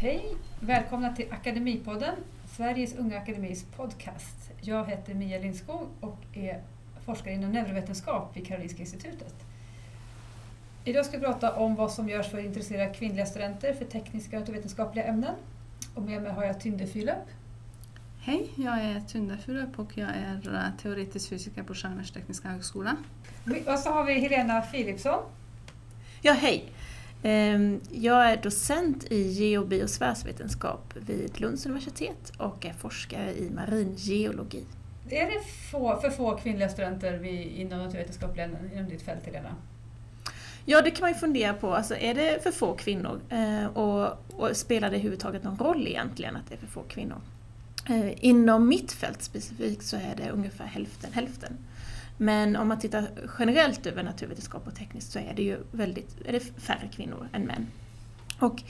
Hej! Välkomna till Akademipodden, Sveriges Unga Akademis podcast. Jag heter Mia Lindskog och är forskare inom neurovetenskap vid Karolinska Institutet. Idag ska vi prata om vad som görs för att intressera kvinnliga studenter för tekniska och naturvetenskapliga ämnen. Och med mig har jag Tynde Fylöp. Hej, jag är Tynde Fylöp och jag är eh, teoretisk fysiker på Chalmers tekniska högskola. Och så har vi Helena Philipsson. Ja, hej! Ehm, jag är docent i geobiosfärsvetenskap vid Lunds universitet och är forskare i maringeologi. Är det få, för få kvinnliga studenter inom naturvetenskapliga ämnen inom ditt fält, Helena? Ja, det kan man ju fundera på. Alltså, är det för få kvinnor? Eh, och, och spelar det överhuvudtaget någon roll egentligen att det är för få kvinnor? Eh, inom mitt fält specifikt så är det ungefär hälften hälften. Men om man tittar generellt över naturvetenskap och tekniskt så är det ju väldigt, är det färre kvinnor än män. Och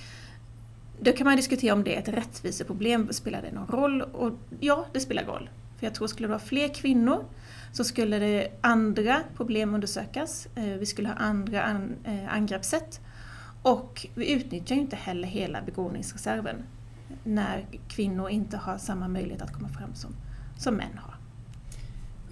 då kan man diskutera om det är ett rättviseproblem, spelar det någon roll? Och ja, det spelar roll. För jag tror skulle det vara fler kvinnor så skulle det andra problem undersökas, eh, vi skulle ha andra an, eh, angreppssätt och vi utnyttjar ju inte heller hela begåvningsreserven när kvinnor inte har samma möjlighet att komma fram som, som män har.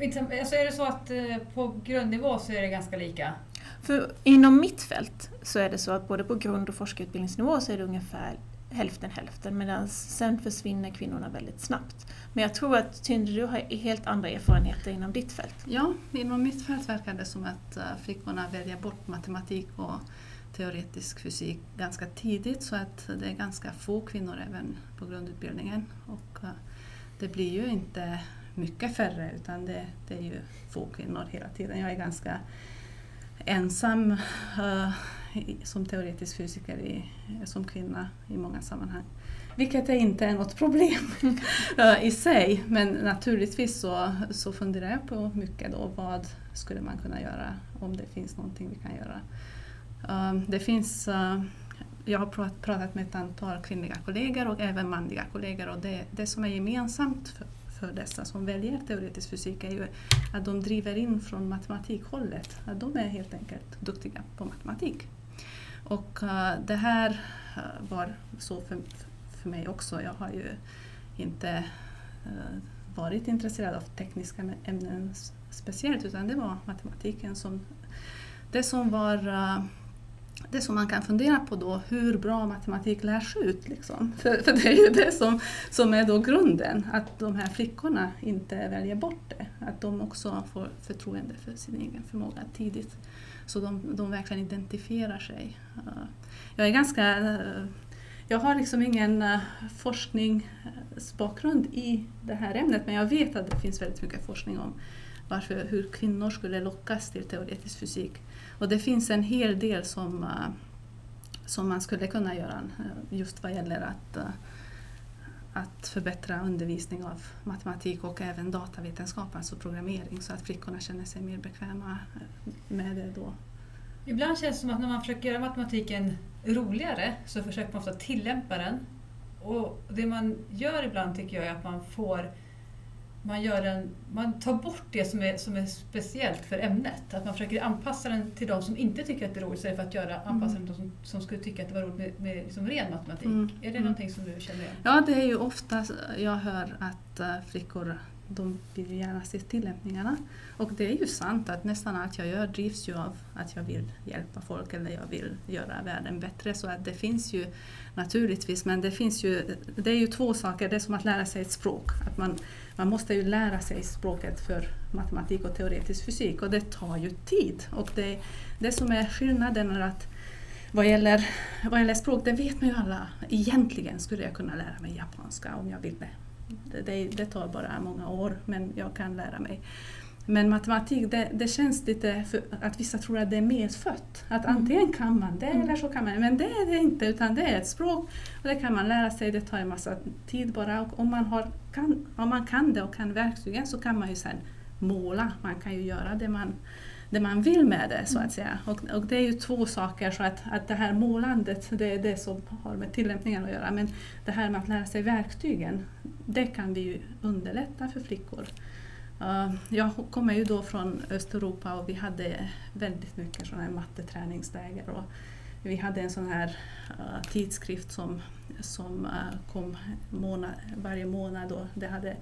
Alltså är det så att eh, på grundnivå så är det ganska lika? För inom mitt fält så är det så att både på grund och forskarutbildningsnivå så är det ungefär hälften hälften medan sen försvinner kvinnorna väldigt snabbt. Men jag tror att Tynde, du har helt andra erfarenheter inom ditt fält. Ja, inom mitt fält verkar det som att eh, flickorna väljer bort matematik och teoretisk fysik ganska tidigt så att det är ganska få kvinnor även på grundutbildningen. Och eh, det blir ju inte mycket färre utan det, det är ju få kvinnor hela tiden. Jag är ganska ensam uh, som teoretisk fysiker i, som kvinna i många sammanhang. Vilket är inte är något problem uh, i sig men naturligtvis så, så funderar jag på mycket då vad skulle man kunna göra om det finns någonting vi kan göra. Uh, det finns jag har pratat med ett antal kvinnliga kollegor och även manliga kollegor och det, det som är gemensamt för, för dessa som väljer teoretisk fysik är ju att de driver in från matematikhållet. Att de är helt enkelt duktiga på matematik. Och uh, det här uh, var så för, för mig också. Jag har ju inte uh, varit intresserad av tekniska ämnen speciellt utan det var matematiken som det som var det som man kan fundera på då, hur bra matematik lärs ut. Liksom. För, för det är ju det som, som är då grunden, att de här flickorna inte väljer bort det. Att de också får förtroende för sin egen förmåga tidigt. Så de, de verkligen identifierar sig. Jag är ganska... Jag har liksom ingen eh, forskningsbakgrund i det här ämnet men jag vet att det finns väldigt mycket forskning om varför, hur kvinnor skulle lockas till teoretisk fysik. Och det finns en hel del som, eh, som man skulle kunna göra eh, just vad gäller att, eh, att förbättra undervisning av matematik och även datavetenskap, alltså programmering, så att flickorna känner sig mer bekväma med det då. Ibland känns det som att när man försöker göra matematiken roligare så försöker man ofta tillämpa den. Och det man gör ibland tycker jag är att man får man, gör en, man tar bort det som är, som är speciellt för ämnet. Att man försöker anpassa den till de som inte tycker att det är roligt istället för att göra, anpassa den till de som, som skulle tycka att det var roligt med, med liksom ren matematik. Mm. Är det mm. någonting som du känner igen? Ja, det är ju ofta jag hör att uh, flickor de vill gärna se tillämpningarna. Och det är ju sant att nästan allt jag gör drivs ju av att jag vill hjälpa folk eller jag vill göra världen bättre. Så att det finns ju naturligtvis, men det finns ju, det är ju två saker. Det är som att lära sig ett språk. Att man, man måste ju lära sig språket för matematik och teoretisk fysik och det tar ju tid. Och det, det som är skillnaden är att vad gäller, vad gäller språk, det vet man ju alla. Egentligen skulle jag kunna lära mig japanska om jag ville det, det, det tar bara många år men jag kan lära mig. Men matematik, det, det känns lite för att vissa tror att det är medfött. Att Mm. antingen kan man det Mm. eller så kan man Men det är det inte, utan det är ett språk och det kan man lära sig. Det tar en massa tid bara. Och om man, har, kan, om man kan det och kan verktygen så kan man ju sen måla. Man kan ju göra det man, det man vill med det så att säga. Och, och det är ju två saker. Så att, att det här målandet, det är det som har med tillämpningen att göra. Men det här med att lära sig verktygen, det kan vi ju underlätta för flickor. Uh, jag kommer ju då från Östeuropa och vi hade väldigt mycket sådana här matteträningsläger. Och vi hade en sån här uh, tidskrift som, som uh, kom månad, varje månad och det hade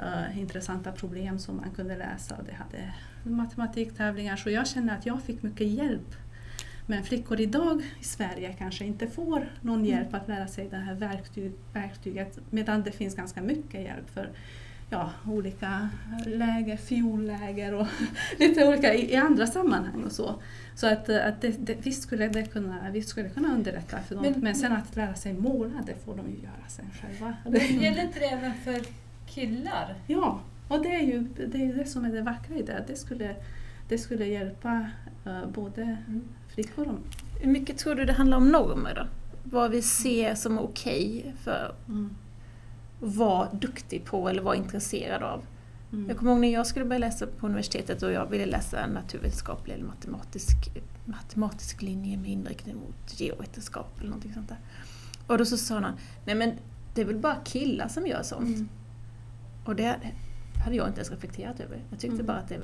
uh, intressanta problem som man kunde läsa och det hade matematiktävlingar. Så jag känner att jag fick mycket hjälp. Men flickor idag i Sverige kanske inte får någon hjälp att lära sig det här verktyg, verktyget medan det finns ganska mycket hjälp för ja, olika läger, fiolläger och lite olika i, i andra sammanhang och så. Så att, att det, det, visst, skulle det kunna, visst skulle det kunna underlätta för dem. Men, Men- sen att lära sig måla, det får de ju göra sen själva. Men gäller inte det även för killar? Ja, och det är ju det, är det som är det vackra i det. att Det skulle, det skulle hjälpa eh, både flickor och Hur mycket tror du det handlar om normer då? Vad vi ser som okej för mm. att vara duktig på eller vara intresserad av. Mm. Jag kommer ihåg när jag skulle börja läsa på universitetet och jag ville läsa en naturvetenskaplig eller matematisk, matematisk linje med inriktning mot geovetenskap eller någonting sånt där. Och då så sa någon, nej men det är väl bara killar som gör sånt. Mm. Och det hade jag inte ens reflekterat över. Jag tyckte Mm. bara att det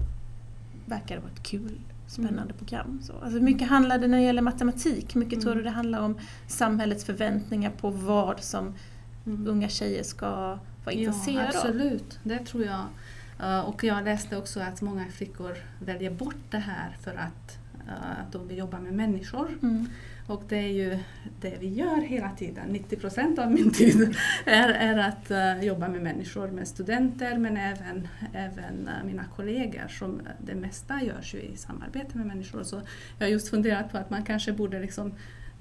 verkade vara ett kul, spännande program. Så, alltså mycket handlar det när det gäller matematik? Mycket tror Mm. du det handlar om samhällets förväntningar på vad som Mm. unga tjejer ska vara intresserade ja, av? absolut. Det tror jag. Eh, och jag läste också att många flickor väljer bort det här för att eh, de vill jobba med människor. Mm. Och det är ju det vi gör hela tiden. 90 procent av min tid är, är att uh, jobba med människor, med studenter men även, även uh, mina kollegor. Som eh, det mesta görs ju i samarbete med människor. Så jag har just funderat på att man kanske borde liksom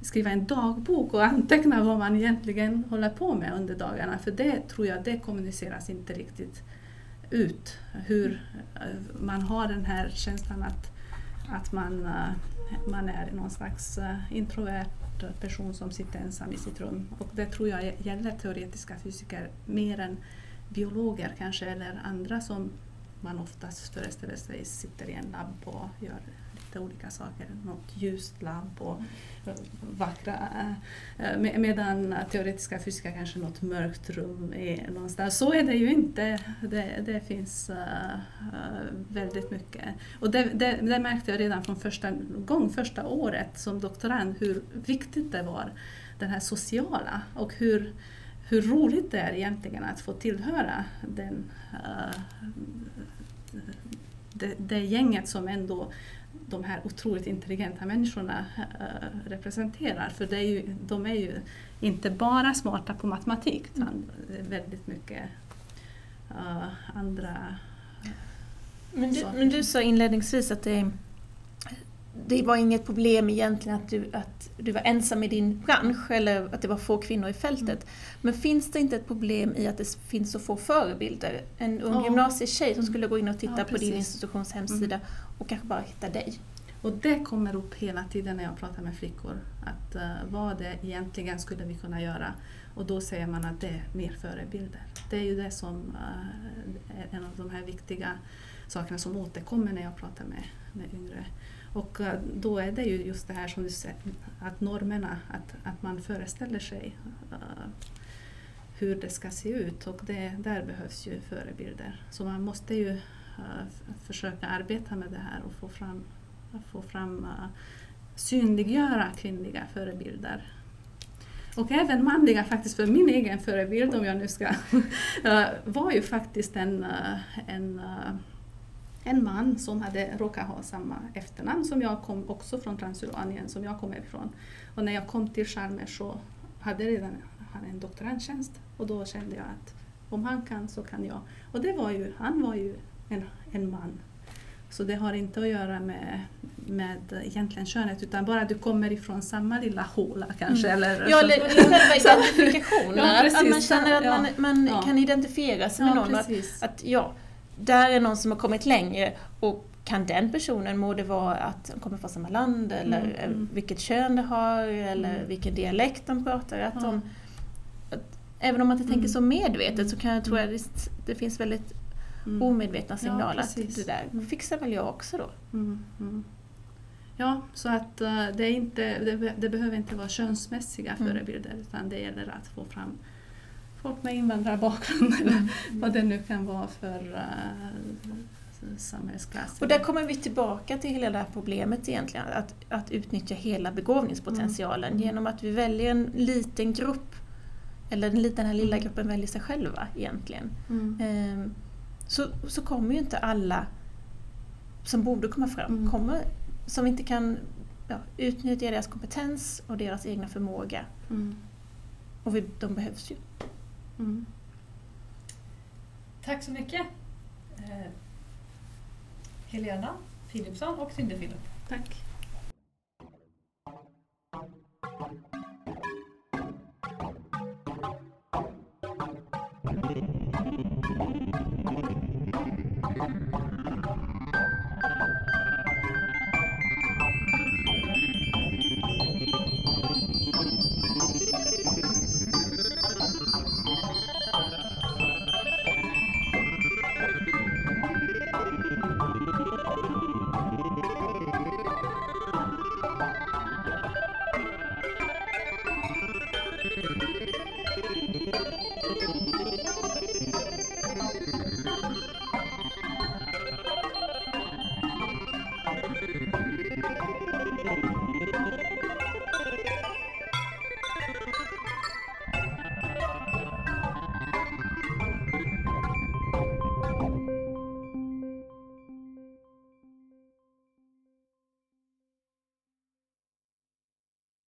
skriva en dagbok och anteckna vad man egentligen håller på med under dagarna. För det tror jag, det kommuniceras inte riktigt ut. Hur man har den här känslan att, att man, eh, man är någon slags eh, introvert person som sitter ensam i sitt rum. Och det tror jag gäller teoretiska fysiker mer än biologer kanske eller andra som man oftast föreställer sig sitter i en labb och gör lite olika saker. Något ljust labb och eh, vackra. Eh, med- Medan teoretiska fysiker kanske något mörkt rum är någonstans. Så är det ju inte. Det, det finns eh, väldigt mycket. Och det, det, det märkte jag redan från första gång, första året som doktorand, hur viktigt det var, den här sociala och hur, hur roligt det är egentligen att få tillhöra den, uh, det, det gänget som ändå de här otroligt intelligenta människorna eh, representerar. För det är ju, de är ju inte bara smarta på matematik utan är väldigt mycket eh, andra Men, du, saker. men du sa inledningsvis att det, det var inget problem egentligen att du, att du var ensam i din bransch eller att det var få kvinnor i fältet. Men finns det inte ett problem i att det finns så få förebilder? En ung Ja. gymnasietjej som skulle gå in och titta Ja, på din institutions hemsida och kanske bara hitta dig. Och det kommer upp hela tiden när jag pratar med flickor. Att eh, vad det egentligen skulle vi kunna göra. Och då säger man att det är mer förebilder. Det är ju det som eh, är en av de här viktiga sakerna som återkommer när jag pratar med, med yngre. Och eh, då är det ju just det här som du säger, att normerna, att, att man föreställer sig eh, hur det ska se ut och det, där behövs ju förebilder. Så man måste ju eh, försöka arbeta med det här och få fram, få fram synliggöra kvinnliga förebilder. Och även manliga faktiskt, för min egen förebild om jag nu ska, var ju faktiskt en, en, en man som hade råkat ha samma efternamn som jag kom också från Transylvanien som jag kommer ifrån. Och när jag kom till Chalmers så hade redan han en doktorandtjänst och då kände jag att om han kan så kan jag. Och det var ju, han var ju en, en man. Så det har inte att göra med, med egentligen könet utan bara att du kommer ifrån samma lilla håla kanske. Mm. Eller, Ja, eller själva identifikationen. Ja, att- att man känner att man, Ja. man Ja. kan identifiera sig med någon. Att, precis. att ja, där är någon som har kommit längre och kan den personen, må det vara att de kommer från samma land eller Mm, mm. vilket kön det har eller Mm. vilken dialekt de pratar. Att Ja. de, att, även om man inte tänker Mm. så medvetet så kan jag tro Mm. att det, det finns väldigt omedvetna Ja, signaler att precis. det där fixar väl jag också då. Ja, så att eh, det, är inte, det, det behöver inte vara könsmässiga förebilder utan det gäller att få fram folk med invandrarbakgrund eller Mm. vad det nu kan vara för uh, samhällsklass. Och där kommer vi tillbaka till hela det här problemet egentligen, att, att utnyttja hela begåvningspotentialen Mm. genom att vi väljer en liten grupp, eller den, här lilla Mm. gruppen väljer sig själva egentligen. Mm. Ehm, så, så kommer ju inte alla som borde komma fram, Mm. kommer, som inte kan ja, utnyttja deras kompetens och deras egna förmåga. Mm. Och vi, de behövs ju. Mm. Tack så mycket. Eh, Helena Philipsson och Tinder-Philip. Tack.